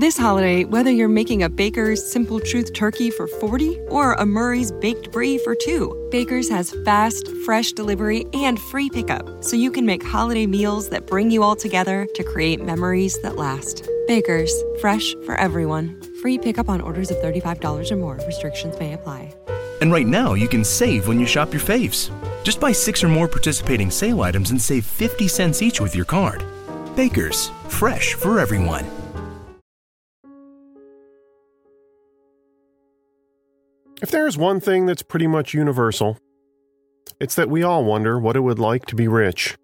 This holiday, whether you're making a Baker's Simple Truth turkey for 40 or a Murray's Baked Brie for two, Baker's has fast, fresh delivery and free pickup, so you can make holiday meals that bring you all together to create memories that last. Baker's, fresh for everyone. Free pickup on orders of $35 or more. Restrictions may apply. And right now, you can save when you shop your faves. Just buy six or more participating sale items and save 50 cents each with your card. Baker's, fresh for everyone. If there is one thing that's pretty much universal, it's that we all wonder what it would like to be rich.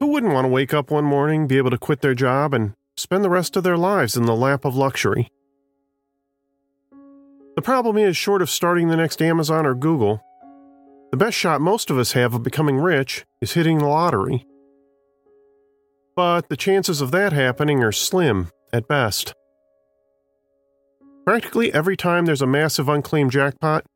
Who wouldn't want to wake up one morning, be able to quit their job, and spend the rest of their lives in the lap of luxury? The problem is, short of starting the next Amazon or Google, the best shot most of us have of becoming rich is hitting the lottery. But the chances of that happening are slim at best. Practically every time there's a massive unclaimed jackpot,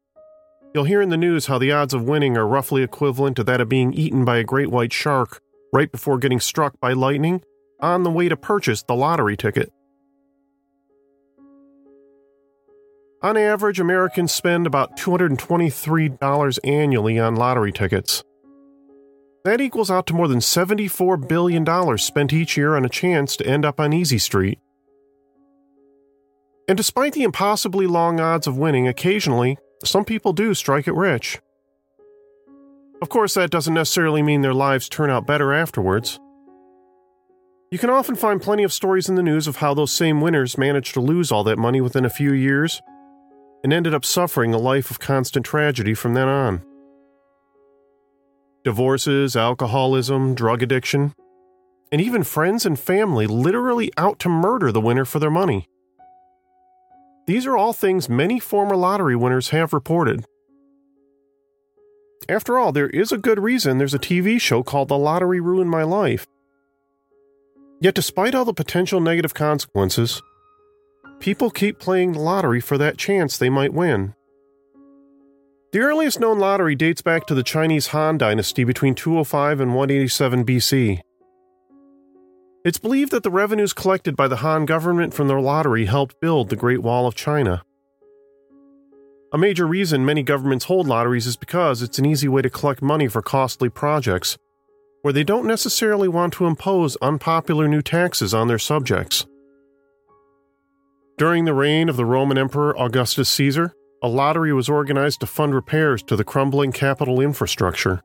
you'll hear in the news how the odds of winning are roughly equivalent to that of being eaten by a great white shark right before getting struck by lightning on the way to purchase the lottery ticket. On average, Americans spend about $223 annually on lottery tickets. That equals out to more than $74 billion spent each year on a chance to end up on Easy Street. And despite the impossibly long odds of winning, occasionally, some people do strike it rich. Of course, that doesn't necessarily mean their lives turn out better afterwards. You can often find plenty of stories in the news of how those same winners managed to lose all that money within a few years and ended up suffering a life of constant tragedy from then on. Divorces, alcoholism, drug addiction, and even friends and family literally out to murder the winner for their money. These are all things many former lottery winners have reported. After all, there is a good reason there's a TV show called The Lottery Ruined My Life. Yet, despite all the potential negative consequences, people keep playing the lottery for that chance they might win. The earliest known lottery dates back to the Chinese Han Dynasty between 205 and 187 BC. It's believed that the revenues collected by the Han government from the lottery helped build the Great Wall of China. A major reason many governments hold lotteries is because it's an easy way to collect money for costly projects, where they don't necessarily want to impose unpopular new taxes on their subjects. During the reign of the Roman Emperor Augustus Caesar, a lottery was organized to fund repairs to the crumbling capital infrastructure.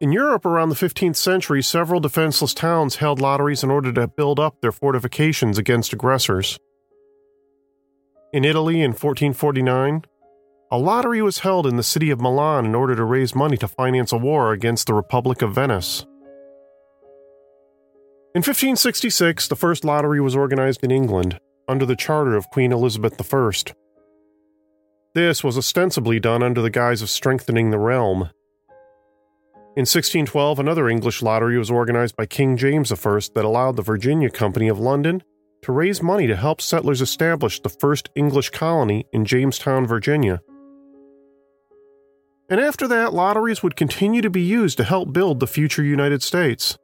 In Europe around the 15th century, several defenseless towns held lotteries in order to build up their fortifications against aggressors. In Italy in 1449, a lottery was held in the city of Milan in order to raise money to finance a war against the Republic of Venice. In 1566, the first lottery was organized in England under the charter of Queen Elizabeth I. This was ostensibly done under the guise of strengthening the realm in 1612, another English lottery was organized by King James I that allowed the Virginia Company of London to raise money to help settlers establish the first English colony in Jamestown, Virginia. And after that, lotteries would continue to be used to help build the future United States.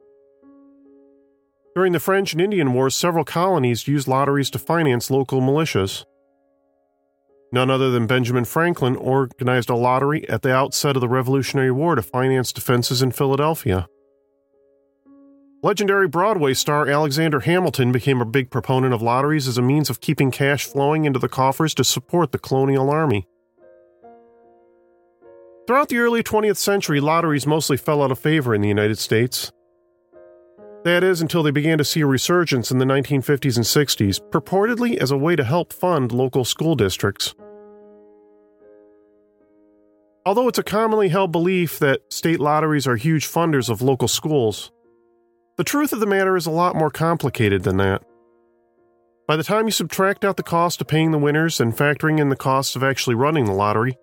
During the French and Indian Wars, several colonies used lotteries to finance local militias. None other than Benjamin Franklin organized a lottery at the outset of the Revolutionary War to finance defenses in Philadelphia. Legendary Broadway star Alexander Hamilton became a big proponent of lotteries as a means of keeping cash flowing into the coffers to support the colonial army. Throughout the early 20th century, lotteries mostly fell out of favor in the United States. That is, until they began to see a resurgence in the 1950s and 60s, purportedly as a way to help fund local school districts. Although it's a commonly held belief that state lotteries are huge funders of local schools, the truth of the matter is a lot more complicated than that. By the time you subtract out the cost of paying the winners and factoring in the cost of actually running the lottery,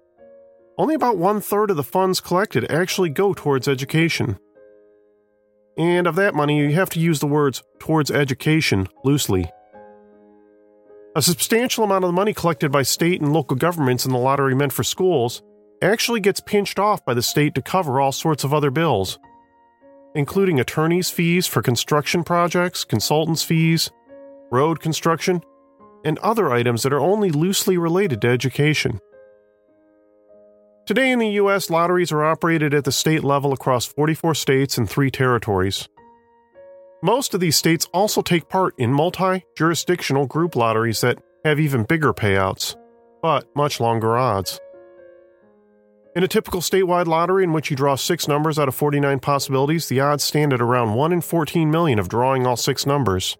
only about one third of the funds collected actually go towards education. And of that money, you have to use the words towards education loosely. A substantial amount of the money collected by state and local governments in the lottery meant for schools actually gets pinched off by the state to cover all sorts of other bills, including attorneys' fees for construction projects, consultants' fees, road construction, and other items that are only loosely related to education. Today in the U.S., lotteries are operated at the state level across 44 states and three territories. Most of these states also take part in multi jurisdictional group lotteries that have even bigger payouts, but much longer odds. In a typical statewide lottery in which you draw six numbers out of 49 possibilities, the odds stand at around 1 in 14 million of drawing all six numbers.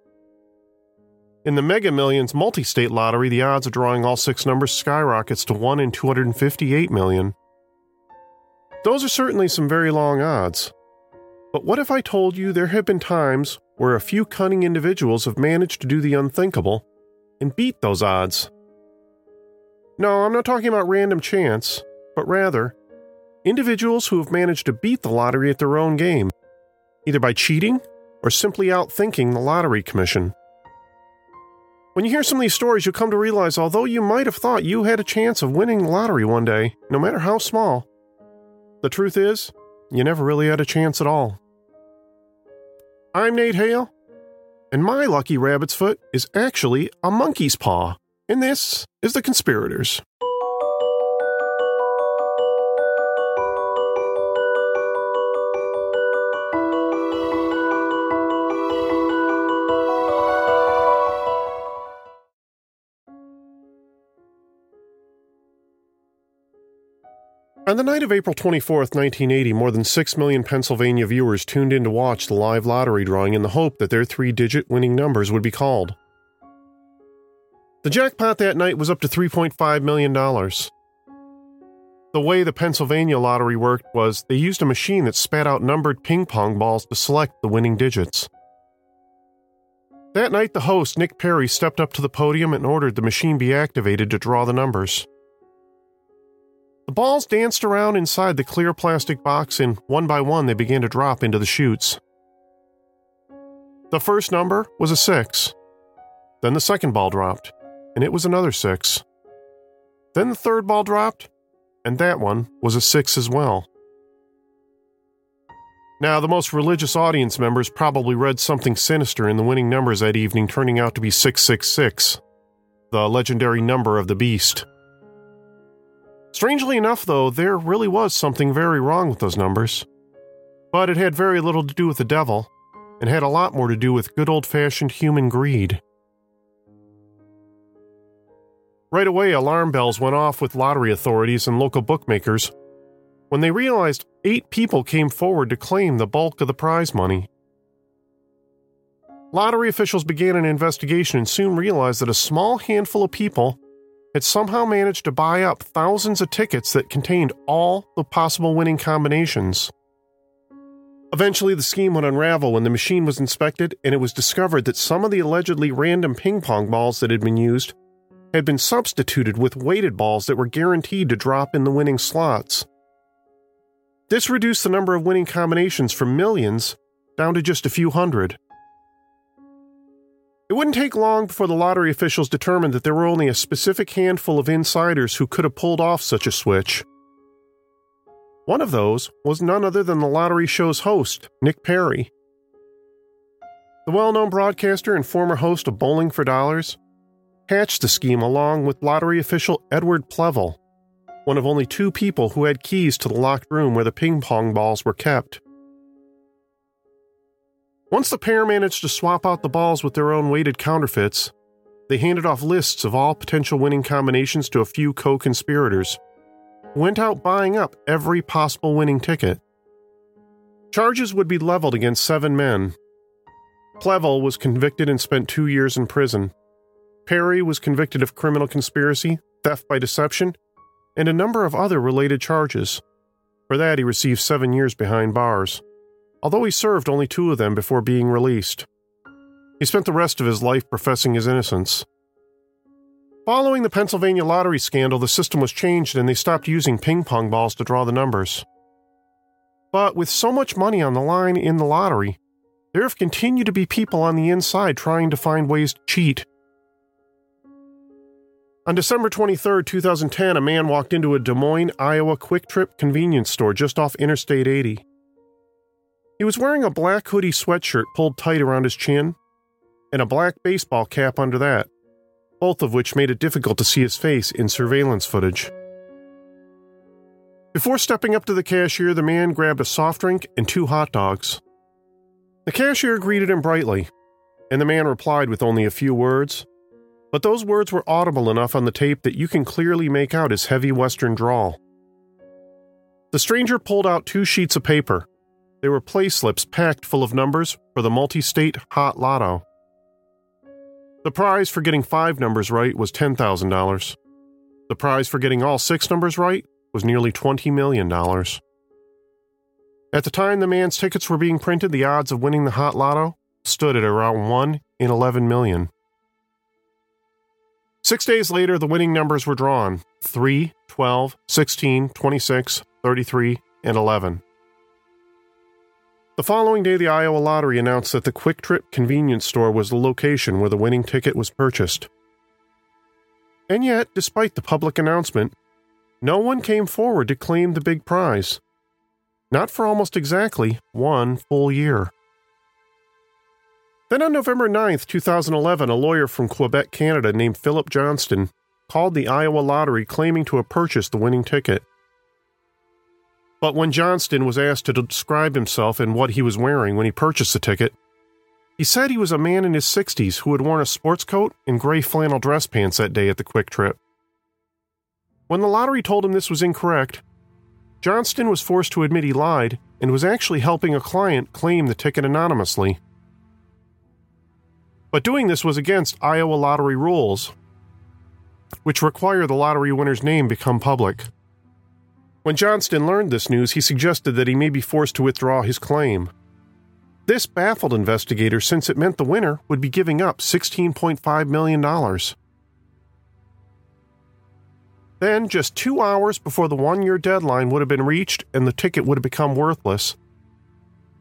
In the Mega Millions multi state lottery, the odds of drawing all six numbers skyrockets to 1 in 258 million. Those are certainly some very long odds. But what if I told you there have been times where a few cunning individuals have managed to do the unthinkable and beat those odds? No, I'm not talking about random chance, but rather individuals who have managed to beat the lottery at their own game, either by cheating or simply outthinking the lottery commission. When you hear some of these stories, you'll come to realize although you might have thought you had a chance of winning the lottery one day, no matter how small, the truth is, you never really had a chance at all. I'm Nate Hale, and my lucky rabbit's foot is actually a monkey's paw, and this is The Conspirators. On the night of April 24, 1980, more than 6 million Pennsylvania viewers tuned in to watch the live lottery drawing in the hope that their three digit winning numbers would be called. The jackpot that night was up to $3.5 million. The way the Pennsylvania lottery worked was they used a machine that spat out numbered ping pong balls to select the winning digits. That night, the host, Nick Perry, stepped up to the podium and ordered the machine be activated to draw the numbers. The balls danced around inside the clear plastic box, and one by one they began to drop into the chutes. The first number was a six. Then the second ball dropped, and it was another six. Then the third ball dropped, and that one was a six as well. Now, the most religious audience members probably read something sinister in the winning numbers that evening, turning out to be 666, the legendary number of the beast. Strangely enough, though, there really was something very wrong with those numbers. But it had very little to do with the devil, and had a lot more to do with good old fashioned human greed. Right away, alarm bells went off with lottery authorities and local bookmakers when they realized eight people came forward to claim the bulk of the prize money. Lottery officials began an investigation and soon realized that a small handful of people had somehow managed to buy up thousands of tickets that contained all the possible winning combinations. Eventually, the scheme would unravel when the machine was inspected and it was discovered that some of the allegedly random ping pong balls that had been used had been substituted with weighted balls that were guaranteed to drop in the winning slots. This reduced the number of winning combinations from millions down to just a few hundred. It wouldn't take long before the lottery officials determined that there were only a specific handful of insiders who could have pulled off such a switch. One of those was none other than the lottery show's host, Nick Perry. The well known broadcaster and former host of Bowling for Dollars hatched the scheme along with lottery official Edward Plevel, one of only two people who had keys to the locked room where the ping pong balls were kept. Once the pair managed to swap out the balls with their own weighted counterfeits, they handed off lists of all potential winning combinations to a few co conspirators, went out buying up every possible winning ticket. Charges would be leveled against seven men. Plevel was convicted and spent two years in prison. Perry was convicted of criminal conspiracy, theft by deception, and a number of other related charges. For that, he received seven years behind bars although he served only two of them before being released. He spent the rest of his life professing his innocence. Following the Pennsylvania lottery scandal, the system was changed and they stopped using ping pong balls to draw the numbers. But with so much money on the line in the lottery, there have continued to be people on the inside trying to find ways to cheat. On December 23, 2010, a man walked into a Des Moines, Iowa QuikTrip convenience store just off Interstate 80. He was wearing a black hoodie sweatshirt pulled tight around his chin and a black baseball cap under that, both of which made it difficult to see his face in surveillance footage. Before stepping up to the cashier, the man grabbed a soft drink and two hot dogs. The cashier greeted him brightly, and the man replied with only a few words, but those words were audible enough on the tape that you can clearly make out his heavy Western drawl. The stranger pulled out two sheets of paper. They were play slips packed full of numbers for the multi state hot lotto. The prize for getting five numbers right was $10,000. The prize for getting all six numbers right was nearly $20 million. At the time the man's tickets were being printed, the odds of winning the hot lotto stood at around 1 in 11 million. Six days later, the winning numbers were drawn 3, 12, 16, 26, 33, and 11. The following day, the Iowa Lottery announced that the QuikTrip convenience store was the location where the winning ticket was purchased. And yet, despite the public announcement, no one came forward to claim the big prize. Not for almost exactly one full year. Then on November 9th, 2011, a lawyer from Quebec, Canada named Philip Johnston called the Iowa Lottery claiming to have purchased the winning ticket. But when Johnston was asked to describe himself and what he was wearing when he purchased the ticket, he said he was a man in his 60s who had worn a sports coat and gray flannel dress pants that day at the QuikTrip. When the lottery told him this was incorrect, Johnston was forced to admit he lied and was actually helping a client claim the ticket anonymously. But doing this was against Iowa lottery rules, which require the lottery winner's name become public. When Johnston learned this news, he suggested that he may be forced to withdraw his claim. This baffled investigators since it meant the winner would be giving up $16.5 million. Then, just two hours before the one year deadline would have been reached and the ticket would have become worthless,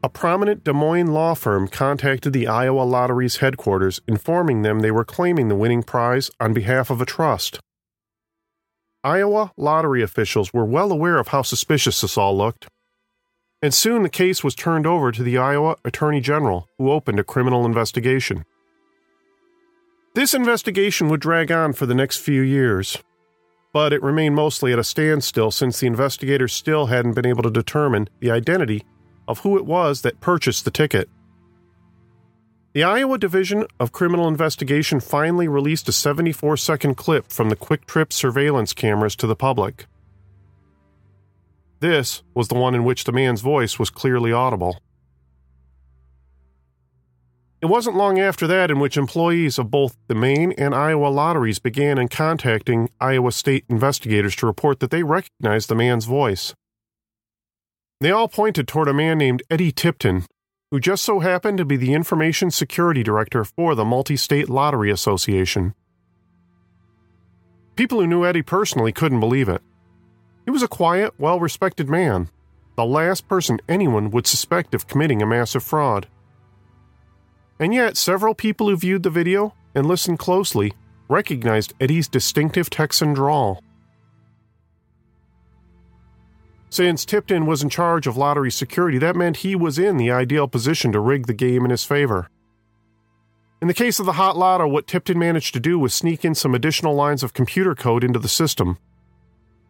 a prominent Des Moines law firm contacted the Iowa Lottery's headquarters, informing them they were claiming the winning prize on behalf of a trust. Iowa lottery officials were well aware of how suspicious this all looked, and soon the case was turned over to the Iowa Attorney General, who opened a criminal investigation. This investigation would drag on for the next few years, but it remained mostly at a standstill since the investigators still hadn't been able to determine the identity of who it was that purchased the ticket. The Iowa Division of Criminal Investigation finally released a 74 second clip from the QuikTrip surveillance cameras to the public. This was the one in which the man's voice was clearly audible. It wasn't long after that in which employees of both the Maine and Iowa lotteries began in contacting Iowa state investigators to report that they recognized the man's voice. They all pointed toward a man named Eddie Tipton, who just so happened to be the Information Security Director for the Multi State Lottery Association. People who knew Eddie personally couldn't believe it. He was a quiet, well respected man, the last person anyone would suspect of committing a massive fraud. And yet, several people who viewed the video and listened closely recognized Eddie's distinctive Texan drawl. Since Tipton was in charge of lottery security, that meant he was in the ideal position to rig the game in his favor. In the case of the Hot Lotto, what Tipton managed to do was sneak in some additional lines of computer code into the system,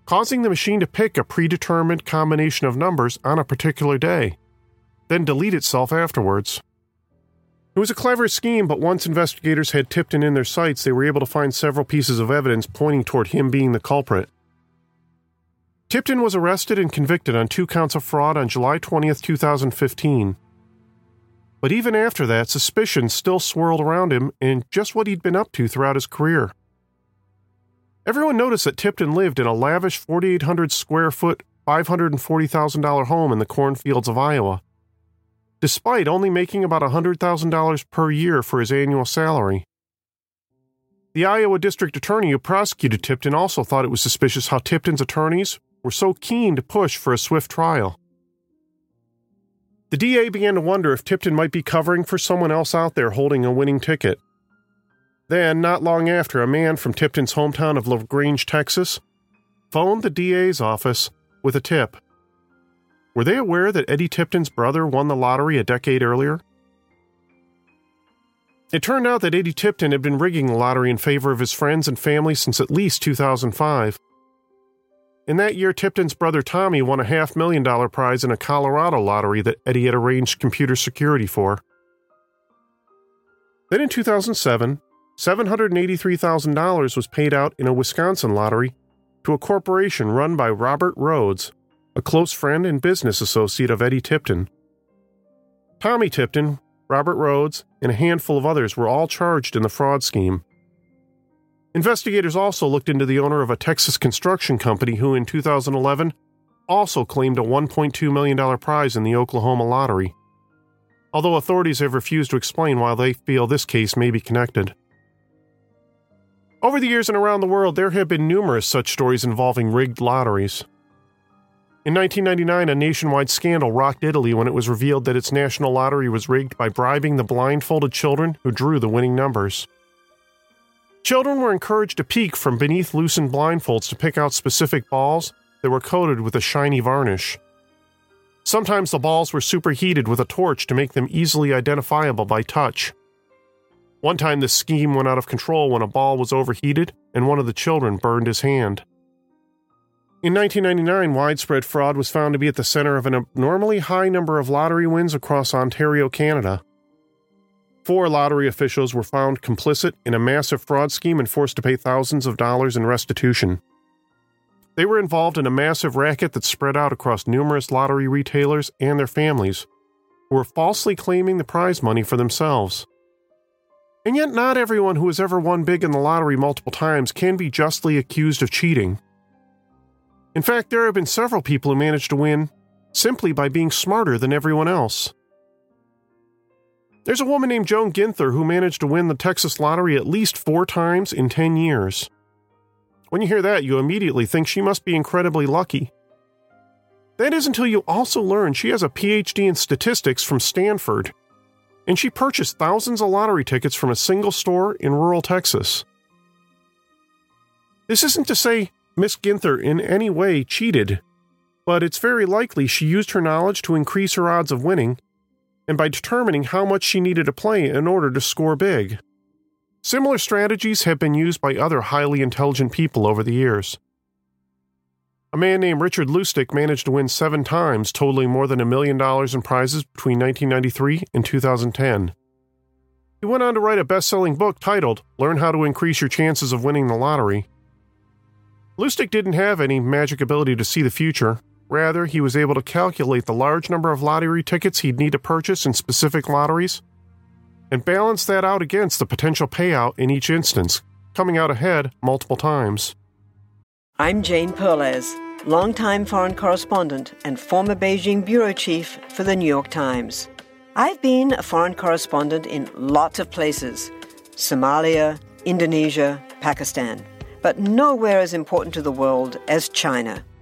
causing the machine to pick a predetermined combination of numbers on a particular day, then delete itself afterwards. It was a clever scheme, but once investigators had Tipton in their sights, they were able to find several pieces of evidence pointing toward him being the culprit. Tipton was arrested and convicted on two counts of fraud on July 20th, 2015. But even after that, suspicion still swirled around him and just what he'd been up to throughout his career. Everyone noticed that Tipton lived in a lavish 4,800 square foot, $540,000 home in the cornfields of Iowa despite only making about $100,000 per year for his annual salary. The Iowa District Attorney who prosecuted Tipton also thought it was suspicious how Tipton's attorneys were so keen to push for a swift trial. The DA began to wonder if Tipton might be covering for someone else out there holding a winning ticket. Then, not long after, a man from Tipton's hometown of LaGrange, Texas, phoned the DA's office with a tip. Were they aware that Eddie Tipton's brother won the lottery a decade earlier? It turned out that Eddie Tipton had been rigging the lottery in favor of his friends and family since at least 2005. In that year, Tipton's brother Tommy won a half million dollar prize in a Colorado lottery that Eddie had arranged computer security for. Then in 2007, $783,000 was paid out in a Wisconsin lottery to a corporation run by Robert Rhodes, a close friend and business associate of Eddie Tipton. Tommy Tipton, Robert Rhodes, and a handful of others were all charged in the fraud scheme. Investigators also looked into the owner of a Texas construction company who, in 2011, also claimed a $1.2 million prize in the Oklahoma lottery, although authorities have refused to explain why they feel this case may be connected. Over the years and around the world, there have been numerous such stories involving rigged lotteries. In 1999, a nationwide scandal rocked Italy when it was revealed that its national lottery was rigged by bribing the blindfolded children who drew the winning numbers. Children were encouraged to peek from beneath loosened blindfolds to pick out specific balls that were coated with a shiny varnish. Sometimes the balls were superheated with a torch to make them easily identifiable by touch. One time, the scheme went out of control when a ball was overheated and one of the children burned his hand. In 1999, widespread fraud was found to be at the center of an abnormally high number of lottery wins across Ontario, Canada. Four lottery officials were found complicit in a massive fraud scheme and forced to pay thousands of dollars in restitution. They were involved in a massive racket that spread out across numerous lottery retailers and their families, who were falsely claiming the prize money for themselves. And yet, not everyone who has ever won big in the lottery multiple times can be justly accused of cheating. In fact, there have been several people who managed to win simply by being smarter than everyone else. There's a woman named Joan Ginther who managed to win the Texas lottery at least four times in 10 years. When you hear that, you immediately think she must be incredibly lucky. That is until you also learn she has a PhD in statistics from Stanford and she purchased thousands of lottery tickets from a single store in rural Texas. This isn't to say Miss Ginther in any way cheated, but it's very likely she used her knowledge to increase her odds of winning, and by determining how much she needed to play in order to score big. Similar strategies have been used by other highly intelligent people over the years. A man named Richard Lustig managed to win seven times, totaling more than a million dollars in prizes between 1993 and 2010. He went on to write a best selling book titled Learn How to Increase Your Chances of Winning the Lottery. Lustig didn't have any magic ability to see the future. Rather, he was able to calculate the large number of lottery tickets he'd need to purchase in specific lotteries and balance that out against the potential payout in each instance, coming out ahead multiple times. I'm Jane Perlez, longtime foreign correspondent and former Beijing bureau chief for the New York Times. I've been a foreign correspondent in lots of places Somalia, Indonesia, Pakistan, but nowhere as important to the world as China.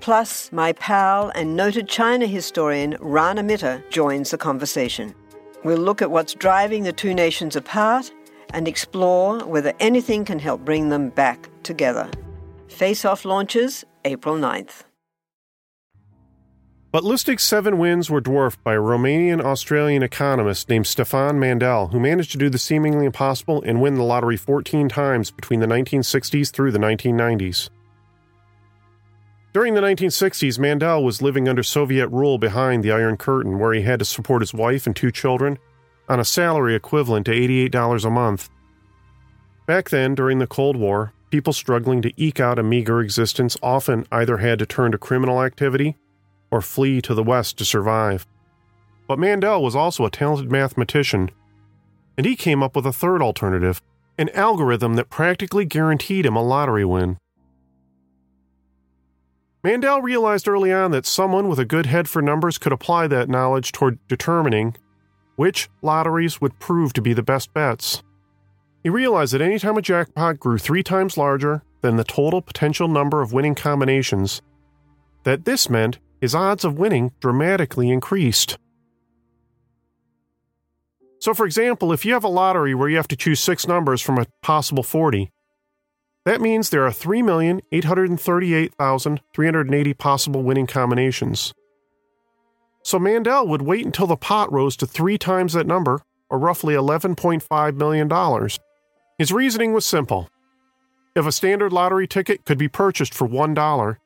Plus, my pal and noted China historian Rana Mitter joins the conversation. We'll look at what's driving the two nations apart and explore whether anything can help bring them back together. Face Off launches April 9th. But Lustig's seven wins were dwarfed by a Romanian Australian economist named Stefan Mandel, who managed to do the seemingly impossible and win the lottery 14 times between the 1960s through the 1990s. During the 1960s, Mandel was living under Soviet rule behind the Iron Curtain, where he had to support his wife and two children, on a salary equivalent to $88 a month. Back then, during the Cold War, people struggling to eke out a meager existence often either had to turn to criminal activity or flee to the West to survive. But Mandel was also a talented mathematician, and he came up with a third alternative an algorithm that practically guaranteed him a lottery win. Mandel realized early on that someone with a good head for numbers could apply that knowledge toward determining which lotteries would prove to be the best bets. He realized that any time a jackpot grew three times larger than the total potential number of winning combinations, that this meant his odds of winning dramatically increased. So, for example, if you have a lottery where you have to choose six numbers from a possible 40, that means there are 3,838,380 possible winning combinations. So Mandel would wait until the pot rose to three times that number, or roughly $11.5 million. His reasoning was simple. If a standard lottery ticket could be purchased for $1,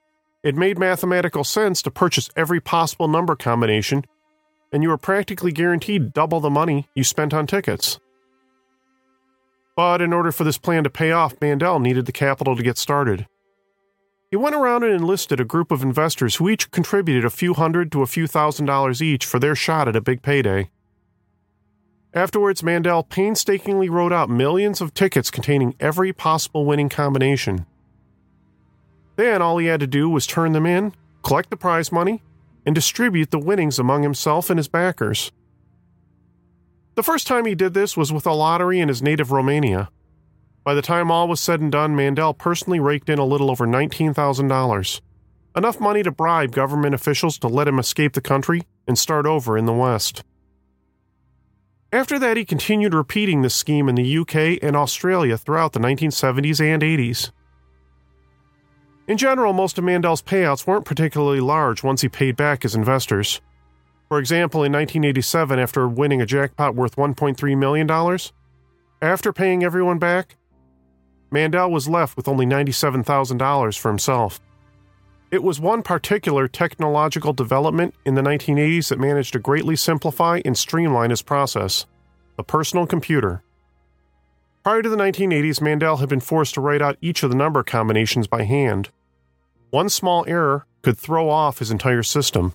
it made mathematical sense to purchase every possible number combination and you were practically guaranteed double the money you spent on tickets. But in order for this plan to pay off, Mandel needed the capital to get started. He went around and enlisted a group of investors who each contributed a few hundred to a few thousand dollars each for their shot at a big payday. Afterwards, Mandel painstakingly wrote out millions of tickets containing every possible winning combination. Then all he had to do was turn them in, collect the prize money, and distribute the winnings among himself and his backers. The first time he did this was with a lottery in his native Romania. By the time all was said and done, Mandel personally raked in a little over $19,000, enough money to bribe government officials to let him escape the country and start over in the West. After that, he continued repeating this scheme in the UK and Australia throughout the 1970s and 80s. In general, most of Mandel's payouts weren't particularly large once he paid back his investors. For example, in 1987, after winning a jackpot worth $1.3 million, after paying everyone back, Mandel was left with only $97,000 for himself. It was one particular technological development in the 1980s that managed to greatly simplify and streamline his process the personal computer. Prior to the 1980s, Mandel had been forced to write out each of the number combinations by hand. One small error could throw off his entire system.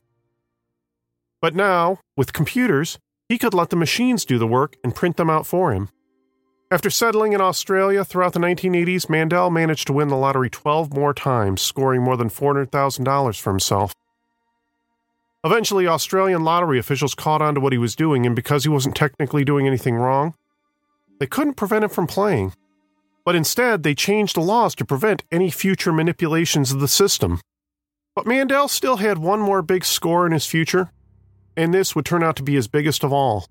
But now, with computers, he could let the machines do the work and print them out for him. After settling in Australia throughout the 1980s, Mandel managed to win the lottery 12 more times, scoring more than $400,000 for himself. Eventually, Australian lottery officials caught on to what he was doing, and because he wasn't technically doing anything wrong, they couldn't prevent him from playing. But instead, they changed the laws to prevent any future manipulations of the system. But Mandel still had one more big score in his future, and this would turn out to be his biggest of all.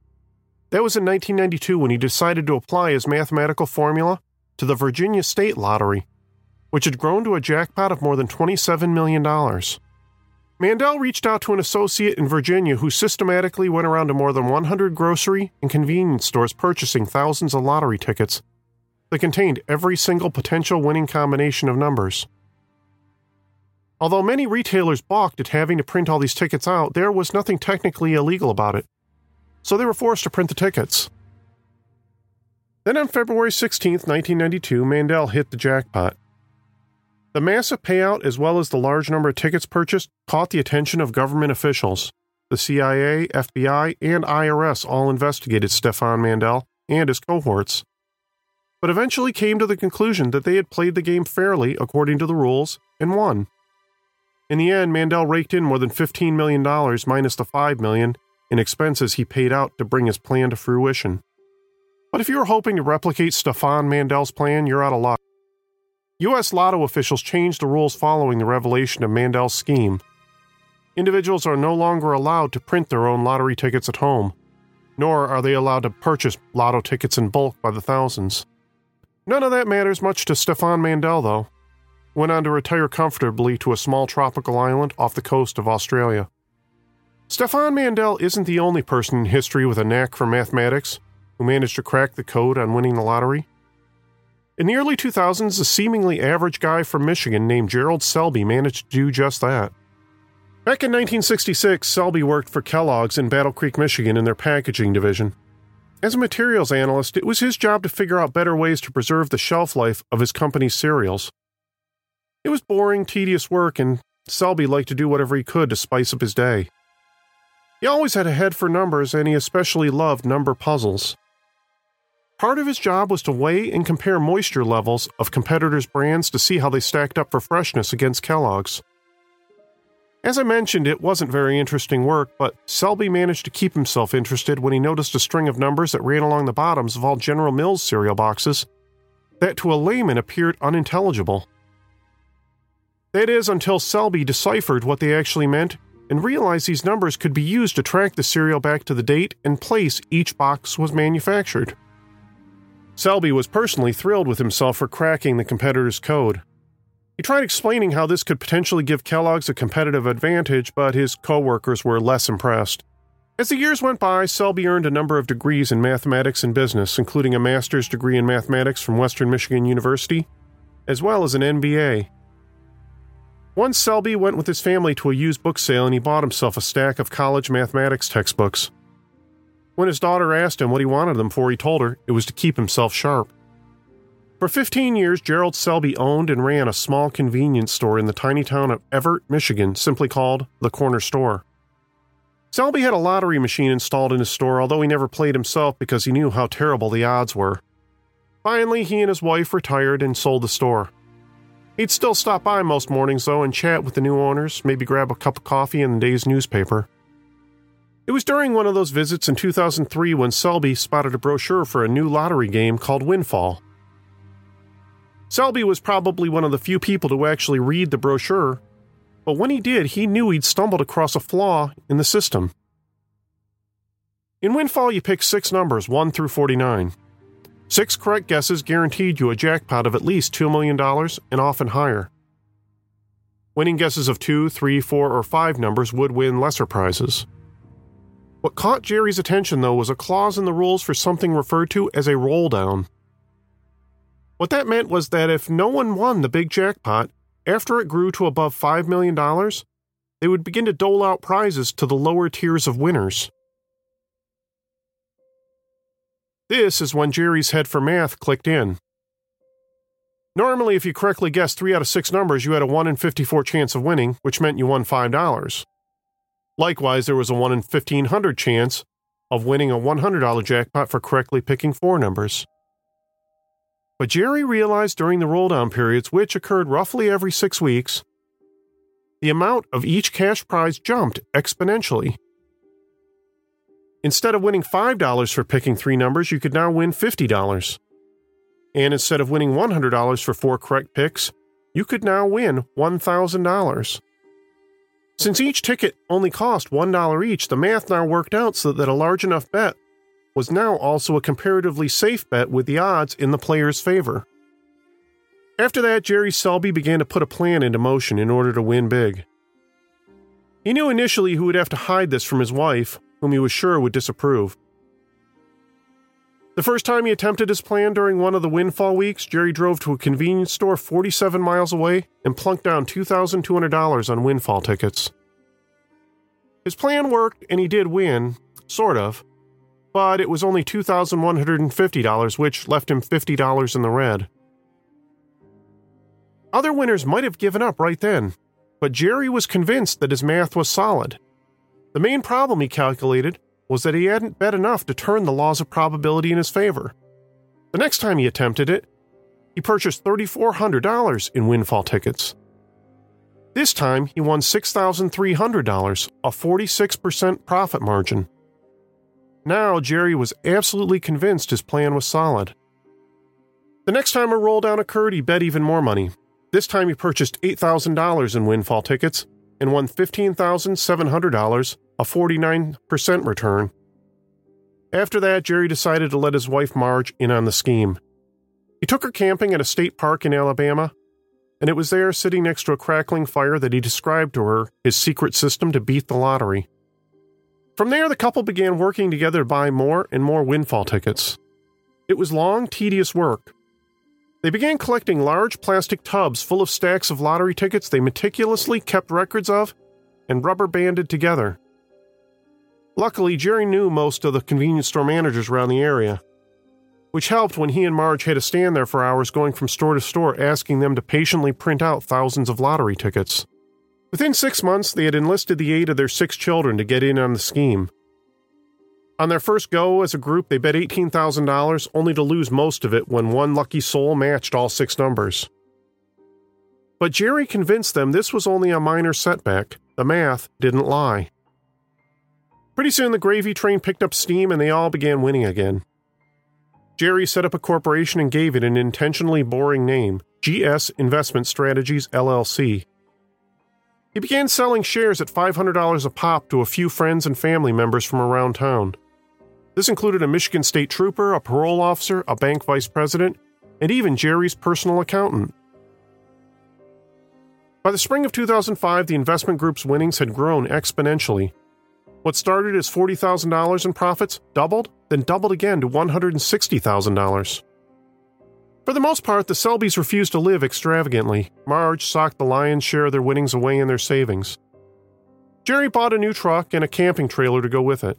That was in 1992 when he decided to apply his mathematical formula to the Virginia State Lottery, which had grown to a jackpot of more than $27 million. Mandel reached out to an associate in Virginia who systematically went around to more than 100 grocery and convenience stores purchasing thousands of lottery tickets that contained every single potential winning combination of numbers. Although many retailers balked at having to print all these tickets out, there was nothing technically illegal about it. So they were forced to print the tickets. Then on February 16, 1992, Mandel hit the jackpot. The massive payout, as well as the large number of tickets purchased, caught the attention of government officials. The CIA, FBI, and IRS all investigated Stefan Mandel and his cohorts, but eventually came to the conclusion that they had played the game fairly according to the rules and won. In the end, Mandel raked in more than $15 million minus the 5 million in expenses he paid out to bring his plan to fruition. But if you were hoping to replicate Stefan Mandel's plan, you're out of luck. U.S. lotto officials changed the rules following the revelation of Mandel's scheme. Individuals are no longer allowed to print their own lottery tickets at home, nor are they allowed to purchase lotto tickets in bulk by the thousands. None of that matters much to Stefan Mandel, though. Went on to retire comfortably to a small tropical island off the coast of Australia. Stefan Mandel isn't the only person in history with a knack for mathematics who managed to crack the code on winning the lottery. In the early 2000s, a seemingly average guy from Michigan named Gerald Selby managed to do just that. Back in 1966, Selby worked for Kellogg's in Battle Creek, Michigan in their packaging division. As a materials analyst, it was his job to figure out better ways to preserve the shelf life of his company's cereals. It was boring, tedious work, and Selby liked to do whatever he could to spice up his day. He always had a head for numbers, and he especially loved number puzzles. Part of his job was to weigh and compare moisture levels of competitors' brands to see how they stacked up for freshness against Kellogg's. As I mentioned, it wasn't very interesting work, but Selby managed to keep himself interested when he noticed a string of numbers that ran along the bottoms of all General Mills cereal boxes that to a layman appeared unintelligible. That is, until Selby deciphered what they actually meant and realized these numbers could be used to track the cereal back to the date and place each box was manufactured. Selby was personally thrilled with himself for cracking the competitor's code. He tried explaining how this could potentially give Kellogg's a competitive advantage, but his coworkers were less impressed. As the years went by, Selby earned a number of degrees in mathematics and business, including a master's degree in mathematics from Western Michigan University, as well as an MBA. Once Selby went with his family to a used book sale and he bought himself a stack of college mathematics textbooks. When his daughter asked him what he wanted them for, he told her it was to keep himself sharp. For 15 years, Gerald Selby owned and ran a small convenience store in the tiny town of Evart, Michigan, simply called the Corner Store. Selby had a lottery machine installed in his store, although he never played himself because he knew how terrible the odds were. Finally, he and his wife retired and sold the store. He'd still stop by most mornings, though, and chat with the new owners, maybe grab a cup of coffee and the day's newspaper. It was during one of those visits in 2003 when Selby spotted a brochure for a new lottery game called Windfall. Selby was probably one of the few people to actually read the brochure, but when he did, he knew he'd stumbled across a flaw in the system. In Windfall, you pick six numbers, 1 through 49. Six correct guesses guaranteed you a jackpot of at least $2 million and often higher. Winning guesses of two, three, four, or 5 numbers would win lesser prizes. What caught Jerry's attention, though, was a clause in the rules for something referred to as a roll down. What that meant was that if no one won the big jackpot, after it grew to above $5 million, they would begin to dole out prizes to the lower tiers of winners. This is when Jerry's head for math clicked in. Normally, if you correctly guessed 3 out of 6 numbers, you had a 1 in 54 chance of winning, which meant you won $5. Likewise, there was a 1 in 1500 chance of winning a $100 jackpot for correctly picking four numbers. But Jerry realized during the roll down periods, which occurred roughly every six weeks, the amount of each cash prize jumped exponentially. Instead of winning $5 for picking three numbers, you could now win $50. And instead of winning $100 for four correct picks, you could now win $1,000. Since each ticket only cost $1 each, the math now worked out so that a large enough bet was now also a comparatively safe bet with the odds in the player's favor. After that, Jerry Selby began to put a plan into motion in order to win big. He knew initially he would have to hide this from his wife, whom he was sure would disapprove. The first time he attempted his plan during one of the windfall weeks, Jerry drove to a convenience store 47 miles away and plunked down $2,200 on windfall tickets. His plan worked and he did win, sort of, but it was only $2,150, which left him $50 in the red. Other winners might have given up right then, but Jerry was convinced that his math was solid. The main problem he calculated was that he hadn't bet enough to turn the laws of probability in his favor. The next time he attempted it, he purchased $3,400 in windfall tickets. This time, he won $6,300, a 46% profit margin. Now, Jerry was absolutely convinced his plan was solid. The next time a roll down occurred, he bet even more money. This time, he purchased $8,000 in windfall tickets and won $15,700, a 49% return. After that, Jerry decided to let his wife Marge in on the scheme. He took her camping at a state park in Alabama, and it was there, sitting next to a crackling fire, that he described to her his secret system to beat the lottery. From there, the couple began working together to buy more and more windfall tickets. It was long, tedious work. They began collecting large plastic tubs full of stacks of lottery tickets they meticulously kept records of and rubber banded together. Luckily, Jerry knew most of the convenience store managers around the area, which helped when he and Marge had to stand there for hours going from store to store asking them to patiently print out thousands of lottery tickets. Within six months, they had enlisted the aid of their six children to get in on the scheme. On their first go as a group, they bet $18,000, only to lose most of it when one lucky soul matched all six numbers. But Jerry convinced them this was only a minor setback. The math didn't lie. Pretty soon, the gravy train picked up steam and they all began winning again. Jerry set up a corporation and gave it an intentionally boring name GS Investment Strategies LLC. He began selling shares at $500 a pop to a few friends and family members from around town. This included a Michigan State trooper, a parole officer, a bank vice president, and even Jerry's personal accountant. By the spring of 2005, the investment group's winnings had grown exponentially. What started as $40,000 in profits doubled, then doubled again to $160,000. For the most part, the Selbys refused to live extravagantly. Marge socked the lion's share of their winnings away in their savings. Jerry bought a new truck and a camping trailer to go with it.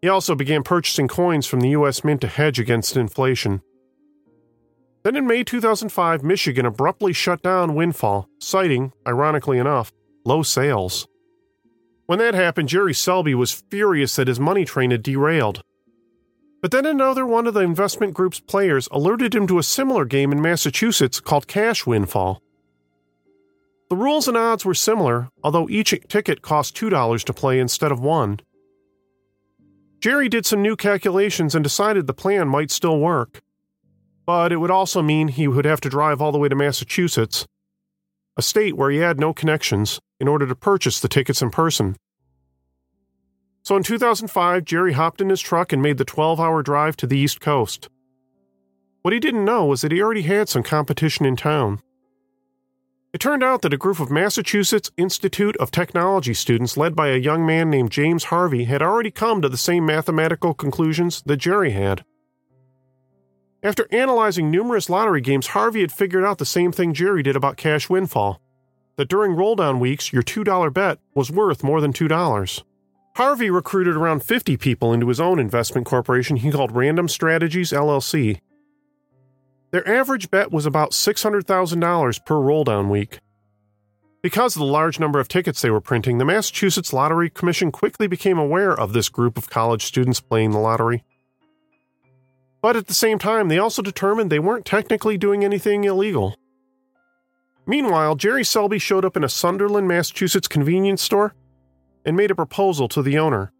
He also began purchasing coins from the U.S. Mint to hedge against inflation. Then in May 2005, Michigan abruptly shut down Windfall, citing, ironically enough, low sales. When that happened, Jerry Selby was furious that his money train had derailed. But then another one of the investment group's players alerted him to a similar game in Massachusetts called Cash Windfall. The rules and odds were similar, although each ticket cost $2 to play instead of one. Jerry did some new calculations and decided the plan might still work but it would also mean he would have to drive all the way to Massachusetts, a state where he had no connections, in order to purchase the tickets in person. So in 2005, Jerry hopped in his truck and made the 12 hour drive to the East Coast. What he didn't know was that he already had some competition in town. It turned out that a group of Massachusetts Institute of Technology students, led by a young man named James Harvey, had already come to the same mathematical conclusions that Jerry had. After analyzing numerous lottery games, Harvey had figured out the same thing Jerry did about cash windfall that during roll down weeks, your $2 bet was worth more than $2. Harvey recruited around 50 people into his own investment corporation he called Random Strategies LLC. Their average bet was about $600,000 per roll down week. Because of the large number of tickets they were printing, the Massachusetts Lottery Commission quickly became aware of this group of college students playing the lottery. But at the same time, they also determined they weren't technically doing anything illegal. Meanwhile, Jerry Selby showed up in a Sunderland, Massachusetts convenience store and made a proposal to the owner.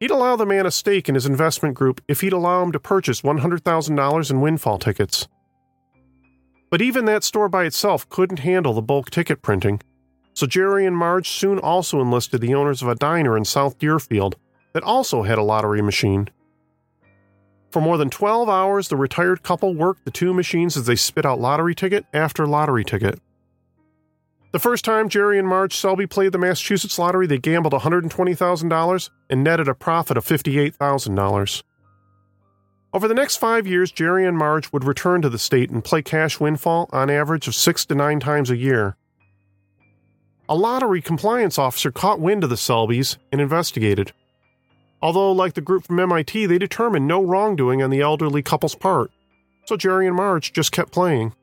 He'd allow the man a stake in his investment group if he'd allow him to purchase $100,000 in windfall tickets. But even that store by itself couldn't handle the bulk ticket printing, so Jerry and Marge soon also enlisted the owners of a diner in South Deerfield that also had a lottery machine. For more than 12 hours, the retired couple worked the two machines as they spit out lottery ticket after lottery ticket. The first time Jerry and Marge Selby played the Massachusetts lottery, they gambled $120,000 and netted a profit of $58,000. Over the next five years, Jerry and Marge would return to the state and play cash windfall on average of six to nine times a year. A lottery compliance officer caught wind of the Selbys and investigated. Although, like the group from MIT, they determined no wrongdoing on the elderly couple's part, so Jerry and Marge just kept playing.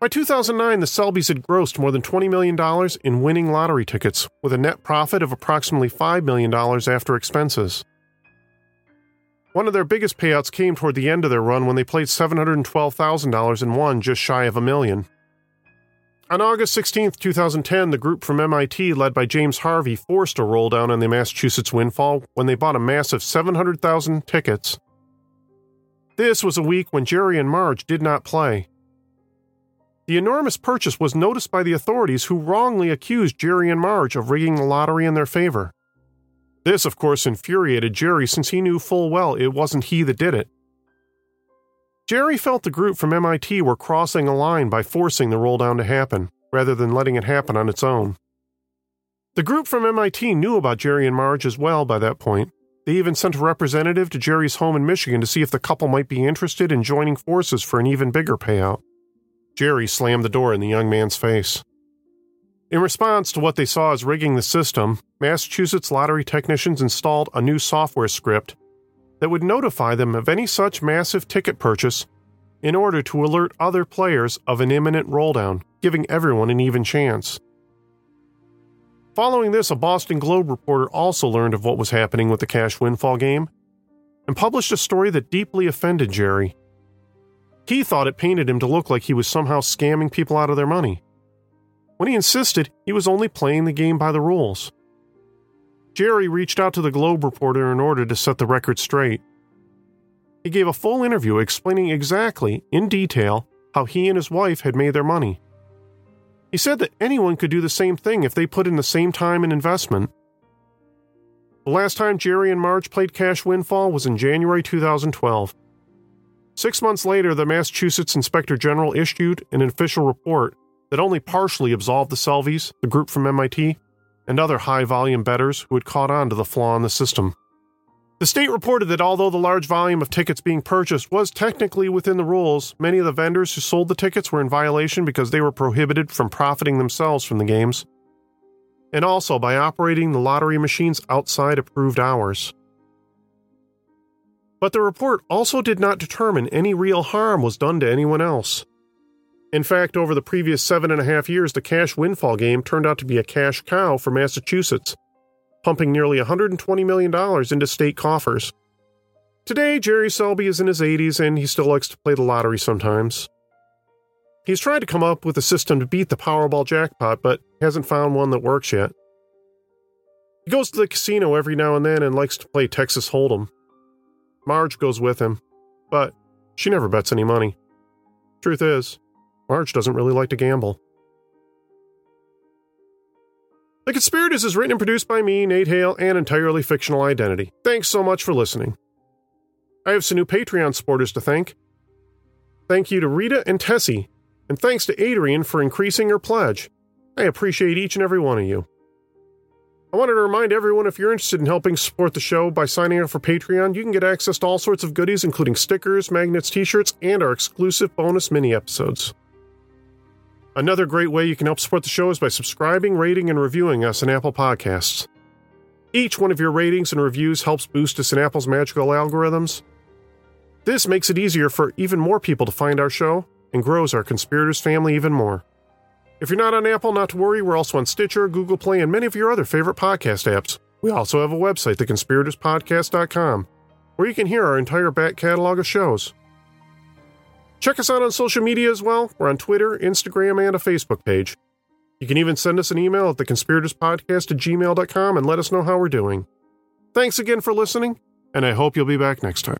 By 2009, the Selbys had grossed more than $20 million in winning lottery tickets, with a net profit of approximately $5 million after expenses. One of their biggest payouts came toward the end of their run when they played $712,000 and won just shy of a million. On August 16, 2010, the group from MIT, led by James Harvey, forced a roll down on the Massachusetts windfall when they bought a massive 700,000 tickets. This was a week when Jerry and Marge did not play. The enormous purchase was noticed by the authorities who wrongly accused Jerry and Marge of rigging the lottery in their favor. This, of course, infuriated Jerry since he knew full well it wasn't he that did it. Jerry felt the group from MIT were crossing a line by forcing the roll down to happen, rather than letting it happen on its own. The group from MIT knew about Jerry and Marge as well by that point. They even sent a representative to Jerry's home in Michigan to see if the couple might be interested in joining forces for an even bigger payout. Jerry slammed the door in the young man's face. In response to what they saw as rigging the system, Massachusetts lottery technicians installed a new software script that would notify them of any such massive ticket purchase in order to alert other players of an imminent rolldown, giving everyone an even chance. Following this, a Boston Globe reporter also learned of what was happening with the cash windfall game and published a story that deeply offended Jerry. He thought it painted him to look like he was somehow scamming people out of their money. When he insisted he was only playing the game by the rules. Jerry reached out to the Globe reporter in order to set the record straight. He gave a full interview explaining exactly, in detail, how he and his wife had made their money. He said that anyone could do the same thing if they put in the same time and investment. The last time Jerry and Marge played Cash Windfall was in January 2012. Six months later, the Massachusetts Inspector General issued an official report that only partially absolved the Selbys, the group from MIT, and other high volume bettors who had caught on to the flaw in the system. The state reported that although the large volume of tickets being purchased was technically within the rules, many of the vendors who sold the tickets were in violation because they were prohibited from profiting themselves from the games, and also by operating the lottery machines outside approved hours. But the report also did not determine any real harm was done to anyone else. In fact, over the previous seven and a half years, the cash windfall game turned out to be a cash cow for Massachusetts pumping nearly $120 million into state coffers. Today, Jerry Selby is in his 80s and he still likes to play the lottery sometimes. He's tried to come up with a system to beat the Powerball jackpot, but hasn't found one that works yet. He goes to the casino every now and then and likes to play Texas Hold'em. Marge goes with him, but she never bets any money. Truth is, Marge doesn't really like to gamble. The Conspirators is written and produced by me, Nate Hale, an entirely fictional identity. Thanks so much for listening. I have some new Patreon supporters to thank. Thank you to Rita and Tessie, and thanks to Adrian for increasing her pledge. I appreciate each and every one of you. I wanted to remind everyone if you're interested in helping support the show by signing up for Patreon, you can get access to all sorts of goodies, including stickers, magnets, t shirts, and our exclusive bonus mini episodes. Another great way you can help support the show is by subscribing, rating, and reviewing us on Apple Podcasts. Each one of your ratings and reviews helps boost us in Apple's magical algorithms. This makes it easier for even more people to find our show and grows our conspirators family even more. If you're not on Apple, not to worry, we're also on Stitcher, Google Play, and many of your other favorite podcast apps. We also have a website, theconspiratorspodcast.com, where you can hear our entire back catalog of shows. Check us out on social media as well. We're on Twitter, Instagram, and a Facebook page. You can even send us an email at theconspiratorspodcast at gmail.com and let us know how we're doing. Thanks again for listening, and I hope you'll be back next time.